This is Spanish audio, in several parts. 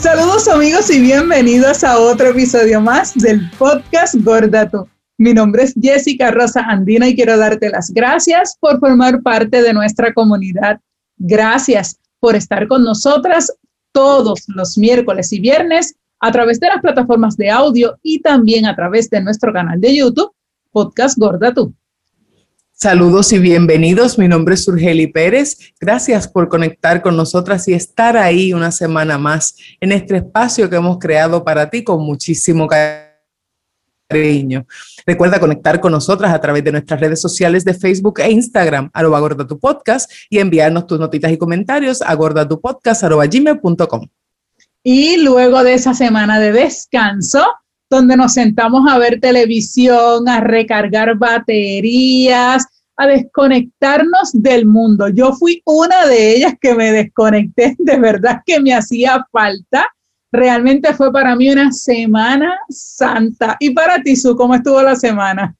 Saludos amigos y bienvenidos a otro episodio más del podcast Gordato. Mi nombre es Jessica Rosa Andina y quiero darte las gracias por formar parte de nuestra comunidad. Gracias por estar con nosotras todos los miércoles y viernes a través de las plataformas de audio y también a través de nuestro canal de YouTube, Podcast Gordato. Saludos y bienvenidos. Mi nombre es Urgeli Pérez. Gracias por conectar con nosotras y estar ahí una semana más en este espacio que hemos creado para ti con muchísimo cariño. Recuerda conectar con nosotras a través de nuestras redes sociales de Facebook e Instagram, arroba gorda tu podcast, y enviarnos tus notitas y comentarios a gordatupodcast.com. Y luego de esa semana de descanso, donde nos sentamos a ver televisión, a recargar baterías, a desconectarnos del mundo. Yo fui una de ellas que me desconecté, de verdad que me hacía falta. Realmente fue para mí una semana santa. ¿Y para ti, Su, cómo estuvo la semana?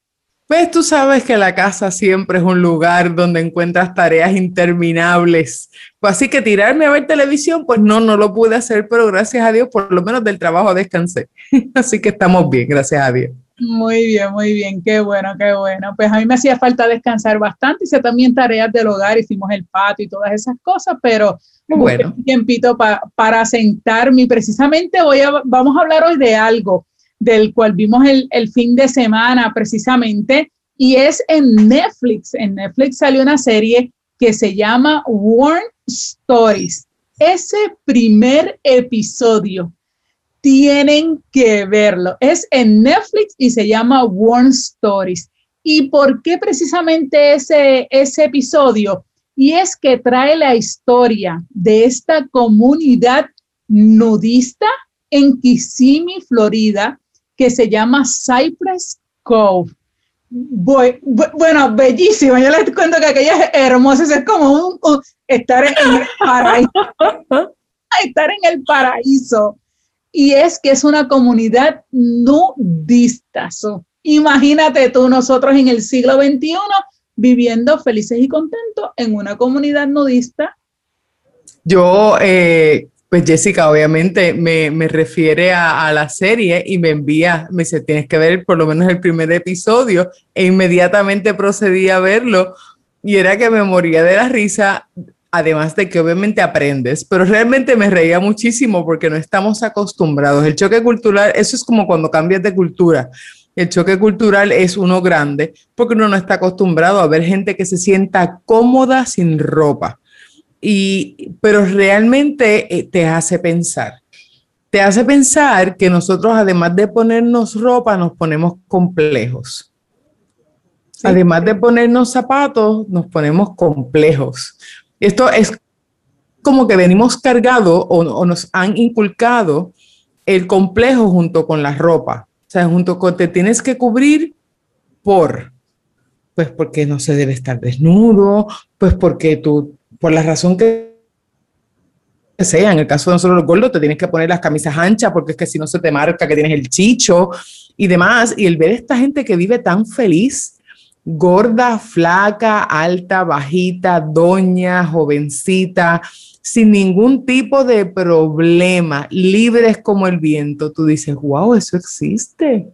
Pues tú sabes que la casa siempre es un lugar donde encuentras tareas interminables. Pues así que tirarme a ver televisión, pues no, no lo pude hacer, pero gracias a Dios, por lo menos del trabajo descansé. Así que estamos bien, gracias a Dios. Muy bien, muy bien, qué bueno, qué bueno. Pues a mí me hacía falta descansar bastante, hice también tareas del hogar, hicimos el patio y todas esas cosas, pero bueno. un tiempito para sentarme y precisamente voy a, vamos a hablar hoy de algo del cual vimos el, fin de semana precisamente, y es en Netflix. En Netflix salió una serie que se llama Warn Stories. Ese primer episodio tienen que verlo. Es en Netflix y se llama Warn Stories. ¿Y por qué precisamente ese, ese episodio? Y es que trae la historia de esta comunidad nudista en Kissimmee, Florida, que se llama Cypress Cove. bueno, bellísimo. Yo les cuento que aquella es hermosa, es como un, estar en el paraíso. estar en el paraíso. Y es que es una comunidad nudista. imagínate tú, nosotros en el siglo XXI viviendo felices y contentos en una comunidad nudista. Yo eh, pues Jessica obviamente me, refiere a, la serie y me envía, me dice, tienes que ver por lo menos el primer episodio e inmediatamente procedí a verlo y era que me moría de la risa, además de que obviamente aprendes, pero realmente me reía muchísimo porque no estamos acostumbrados. El choque cultural, eso es como cuando cambias de cultura. El choque cultural es uno grande porque uno no está acostumbrado a ver gente que se sienta cómoda sin ropa y, pero realmente eh, te hace pensar. Te hace pensar que nosotros, además de ponernos ropa, nos ponemos complejos. Además de ponernos zapatos, nos ponemos complejos. Esto es como que venimos cargados o, o, nos han inculcado el complejo junto con la ropa. O sea, junto con te tienes que cubrir por, pues porque no se debe estar desnudo, pues porque tú por la razón que sea, en el caso de nosotros los gordos, te tienes que poner las camisas anchas porque es que si no se te marca que tienes el chicho y demás. Y el ver esta gente que vive tan feliz, gorda, flaca, alta, bajita, doña, jovencita, sin ningún tipo de problema, libres como el viento, tú dices, wow, eso existe.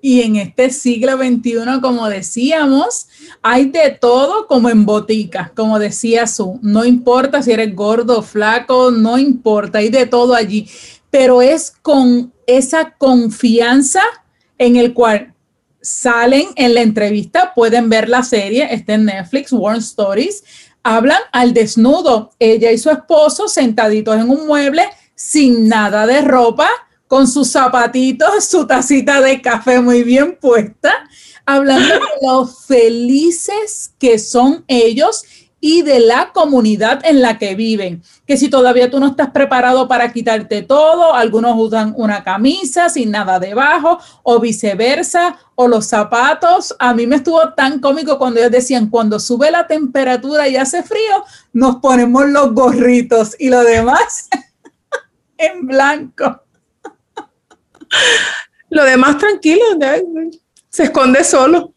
Y en este siglo XXI, como decíamos, hay de todo como en botica, como decía su. No importa si eres gordo o flaco, no importa, hay de todo allí. Pero es con esa confianza en el cual salen en la entrevista, pueden ver la serie, está en Netflix, Warm Stories, hablan al desnudo, ella y su esposo sentaditos en un mueble sin nada de ropa con sus zapatitos, su tacita de café muy bien puesta, hablando de lo felices que son ellos y de la comunidad en la que viven. Que si todavía tú no estás preparado para quitarte todo, algunos usan una camisa sin nada debajo o viceversa, o los zapatos. A mí me estuvo tan cómico cuando ellos decían, cuando sube la temperatura y hace frío, nos ponemos los gorritos y lo demás en blanco. Lo demás tranquilo, se esconde solo.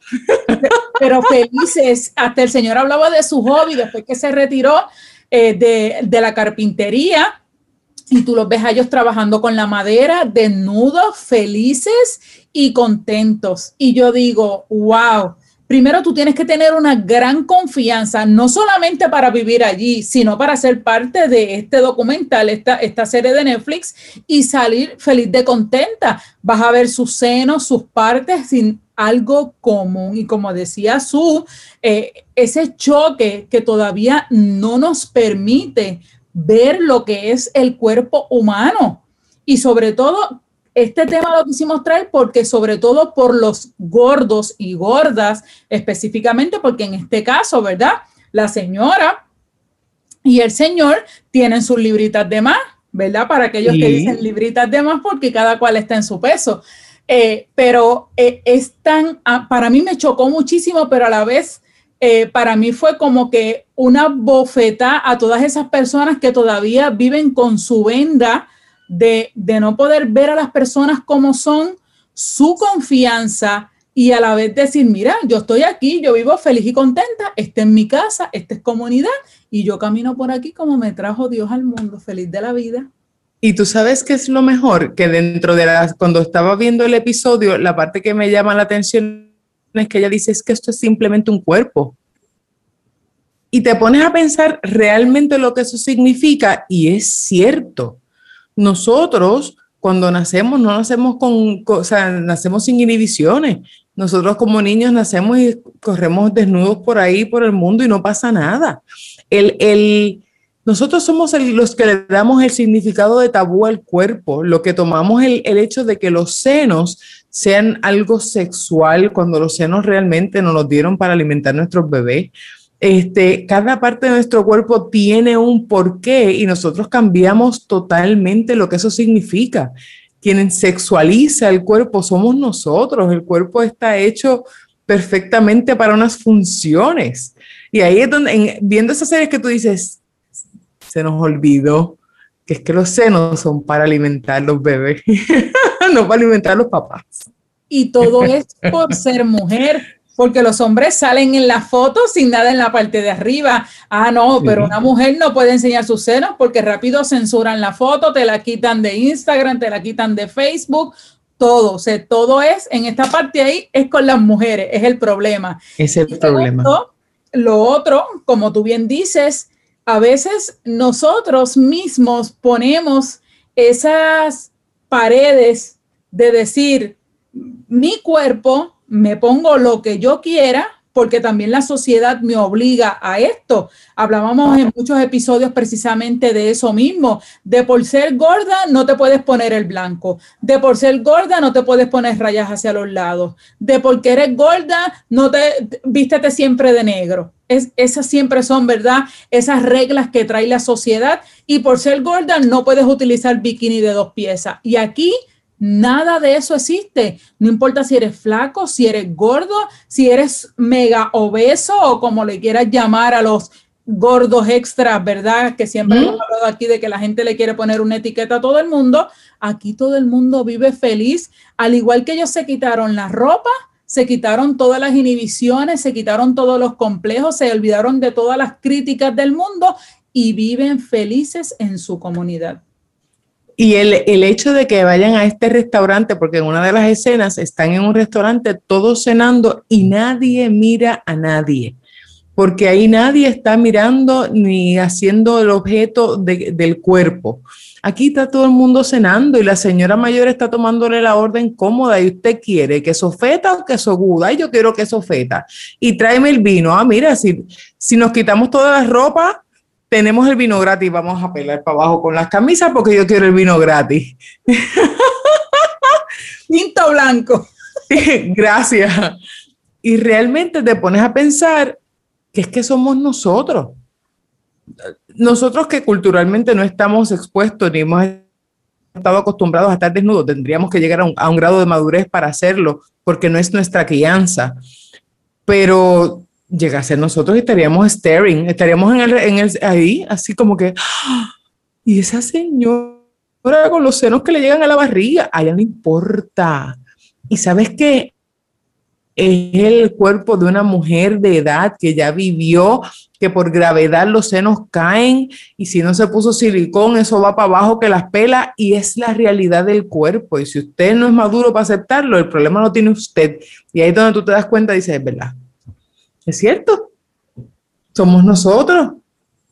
Pero felices, hasta el señor hablaba de su hobby después que se retiró eh, de, la carpintería y tú los ves a ellos trabajando con la madera, desnudos, felices y contentos. Y yo digo, wow, primero tú tienes que tener una gran confianza, no solamente para vivir allí, sino para ser parte de este documental, esta, serie de Netflix y salir feliz de contenta. Vas a ver sus senos, sus partes sin algo común. Y como decía Su, eh, ese choque que todavía no nos permite ver lo que es el cuerpo humano. Y sobre todo, este tema lo quisimos traer porque sobre todo por los gordos y gordas, específicamente porque en este caso, ¿verdad? La señora y el señor tienen sus libritas de más, ¿verdad? Para aquellos que dicen libritas de más porque cada cual está en su peso. Eh, pero eh, es tan, ah, para mí me chocó muchísimo, pero a la vez eh, para mí fue como que una bofeta a todas esas personas que todavía viven con su venda de, de no poder ver a las personas como son, su confianza y a la vez decir, mira, yo estoy aquí, yo vivo feliz y contenta, esta es mi casa, esta es comunidad y yo camino por aquí como me trajo Dios al mundo, feliz de la vida. Y tú sabes qué es lo mejor, que dentro de las, cuando estaba viendo el episodio, la parte que me llama la atención es que ella dice es que esto es simplemente un cuerpo. Y te pones a pensar realmente lo que eso significa y es cierto. Nosotros cuando nacemos no nacemos con, o sea, nacemos sin inhibiciones. Nosotros como niños nacemos y corremos desnudos por ahí, por el mundo y no pasa nada. El, el, nosotros somos los que le damos el significado de tabú al cuerpo, lo que tomamos el, el hecho de que los senos sean algo sexual cuando los senos realmente nos los dieron para alimentar nuestros bebés. Este, cada parte de nuestro cuerpo tiene un porqué y nosotros cambiamos totalmente lo que eso significa. Quien sexualiza el cuerpo somos nosotros. El cuerpo está hecho perfectamente para unas funciones. Y ahí es donde, viendo esas series que tú dices, se nos olvidó que es que los senos son para alimentar los bebés. no para alimentar a los papás. Y todo es por ser mujer, porque los hombres salen en la foto sin nada en la parte de arriba. Ah, no, pero una mujer no puede enseñar sus senos porque rápido censuran la foto, te la quitan de Instagram, te la quitan de Facebook, todo, o sea, todo es en esta parte ahí es con las mujeres, es el problema. Es el problema. lo otro, como tú bien dices, a veces nosotros mismos ponemos esas paredes de decir, mi cuerpo, me pongo lo que yo quiera, porque también la sociedad me obliga a esto. Hablábamos en muchos episodios precisamente de eso mismo, de por ser gorda no te puedes poner el blanco, de por ser gorda no te puedes poner rayas hacia los lados, de porque eres gorda no te vístete siempre de negro. Es, esas siempre son, ¿verdad? Esas reglas que trae la sociedad y por ser gorda no puedes utilizar bikini de dos piezas. Y aquí Nada de eso existe. No importa si eres flaco, si eres gordo, si eres mega obeso o como le quieras llamar a los gordos extras, ¿verdad? Que siempre hemos hablado aquí de que la gente le quiere poner una etiqueta a todo el mundo. Aquí todo el mundo vive feliz, al igual que ellos se quitaron la ropa, se quitaron todas las inhibiciones, se quitaron todos los complejos, se olvidaron de todas las críticas del mundo y viven felices en su comunidad. Y el, el, hecho de que vayan a este restaurante, porque en una de las escenas están en un restaurante todos cenando y nadie mira a nadie, porque ahí nadie está mirando ni haciendo el objeto del cuerpo. Aquí está todo el mundo cenando y la señora mayor está tomándole la orden cómoda y usted quiere queso feta o queso guda y yo quiero queso feta y tráeme el vino. Ah, mira, si, si nos quitamos toda la ropa, tenemos el vino gratis, vamos a pelar para abajo con las camisas porque yo quiero el vino gratis. Tinto blanco. Gracias. Y realmente te pones a pensar que es que somos nosotros. Nosotros que culturalmente no estamos expuestos ni hemos estado acostumbrados a estar desnudos, tendríamos que llegar a un, a un grado de madurez para hacerlo porque no es nuestra crianza. Pero llegase a nosotros estaríamos staring, estaríamos en el, en el, ahí, así como que, y esa señora con los senos que le llegan a la barriga, a ella no importa. Y sabes que es el cuerpo de una mujer de edad que ya vivió, que por gravedad los senos caen y si no se puso silicón, eso va para abajo que las pela y es la realidad del cuerpo. Y si usted no es maduro para aceptarlo, el problema lo tiene usted. Y ahí es donde tú te das cuenta y dices, es verdad, es cierto, somos nosotros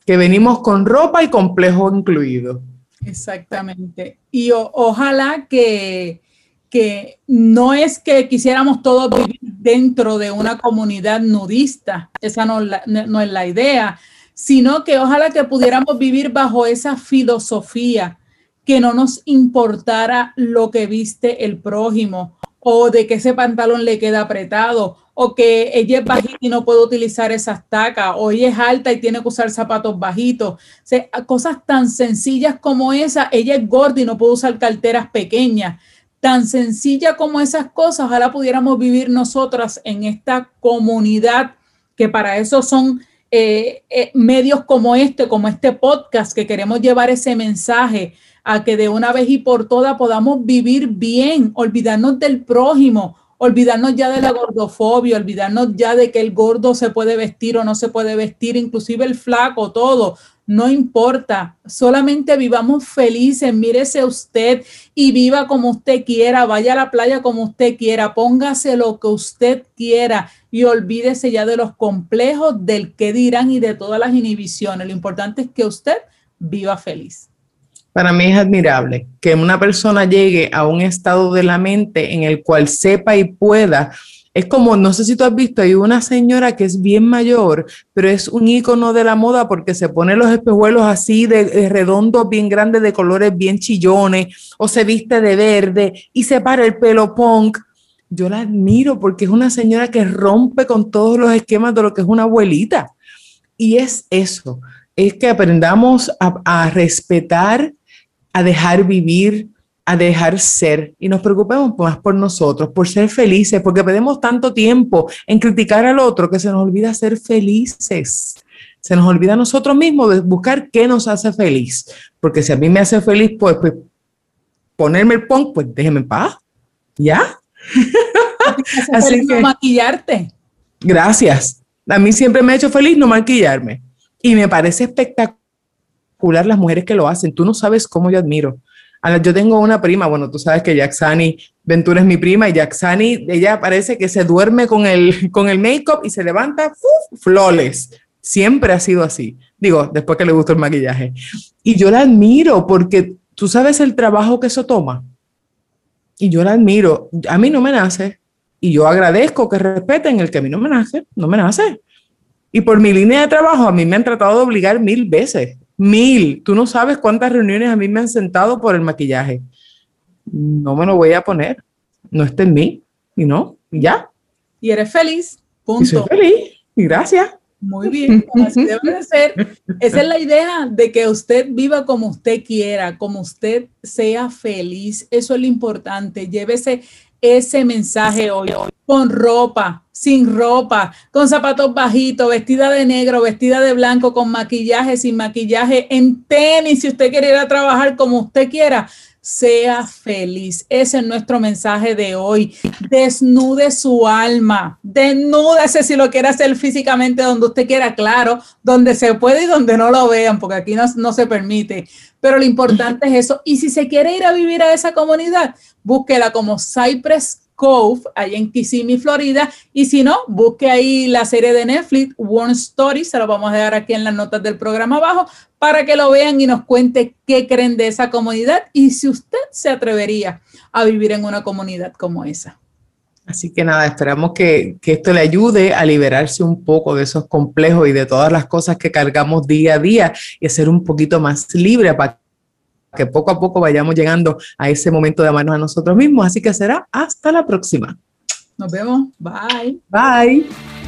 que venimos con ropa y complejo incluido. Exactamente. Y ojalá que, que no es que quisiéramos todos vivir dentro de una comunidad nudista, esa no, no es la idea, sino que ojalá que pudiéramos vivir bajo esa filosofía, que no nos importara lo que viste el prójimo o de que ese pantalón le queda apretado o que ella es bajita y no puede utilizar esas tacas, o ella es alta y tiene que usar zapatos bajitos. O cosas tan sencillas como esa, ella es gorda y no puede usar carteras pequeñas. Tan sencilla como esas cosas, ojalá pudiéramos vivir nosotras en esta comunidad, que para eso son eh, eh, medios como este, como este podcast, que queremos llevar ese mensaje a que de una vez y por todas podamos vivir bien, olvidarnos del prójimo, olvidarnos ya de la gordofobia, olvidarnos ya de que el gordo se puede vestir o no se puede vestir, inclusive el flaco, todo. No importa, solamente vivamos felices, mírese usted y viva como usted quiera, vaya a la playa como usted quiera, póngase lo que usted quiera y olvídese ya de los complejos, del qué dirán y de todas las inhibiciones. Lo importante es que usted viva feliz. Para mí es admirable que una persona llegue a un estado de la mente en el cual sepa y pueda. Es como, no sé si tú has visto, hay una señora que es bien mayor, pero es un ícono de la moda porque se pone los espejuelos así de, redondos, bien grandes, de colores bien chillones, o se viste de verde y se para el pelo punk. Yo la admiro porque es una señora que rompe con todos los esquemas de lo que es una abuelita. Y es eso, es que aprendamos a respetar a dejar vivir, a dejar ser y nos preocupemos más por nosotros, por ser felices, porque perdemos tanto tiempo en criticar al otro que se nos olvida ser felices. Se nos olvida a nosotros mismos de buscar qué nos hace feliz. Porque si a mí me hace feliz, pues, pues ponerme el punk, pues déjeme en paz. ¿Ya? Así que maquillarte. Gracias. A mí siempre me ha hecho feliz no maquillarme. Y me parece espectacular las mujeres que lo hacen. Tú no sabes cómo yo admiro. Yo tengo una prima, bueno, tú sabes que Jacksani Ventura es mi prima y Jacksani, ella parece que se duerme con el, con el make-up y se levanta flores. Siempre ha sido así. Digo, después que le gusta el maquillaje. Y yo la admiro porque tú sabes el trabajo que eso toma. Y yo la admiro. A mí no me nace. Y yo agradezco que respeten el que a mí no me nace. No me nace. Y por mi línea de trabajo, a mí me han tratado de obligar mil veces Mil. Tú no sabes cuántas reuniones a mí me han sentado por el maquillaje. No me lo voy a poner. No está en mí. Y no, ya. Y eres feliz. Punto. Y soy feliz. Y gracias. Muy bien, así debe ser. Esa es la idea de que usted viva como usted quiera, como usted sea feliz. Eso es lo importante. Llévese ese mensaje hoy, con ropa, sin ropa, con zapatos bajitos, vestida de negro, vestida de blanco, con maquillaje, sin maquillaje, en tenis, si usted quiere ir a trabajar como usted quiera, sea feliz. Ese es nuestro mensaje de hoy. Desnude su alma, desnúdese si lo quiere hacer físicamente donde usted quiera, claro, donde se puede y donde no lo vean, porque aquí no, no se permite. Pero lo importante es eso. Y si se quiere ir a vivir a esa comunidad, búsquela como Cypress Cove, ahí en Kissimmee, Florida. Y si no, busque ahí la serie de Netflix, One Story, se lo vamos a dejar aquí en las notas del programa abajo, para que lo vean y nos cuente qué creen de esa comunidad y si usted se atrevería a vivir en una comunidad como esa. Así que nada, esperamos que, que, esto le ayude a liberarse un poco de esos complejos y de todas las cosas que cargamos día a día y a ser un poquito más libre para que poco a poco vayamos llegando a ese momento de amarnos a nosotros mismos. Así que será hasta la próxima. Nos vemos. Bye. Bye.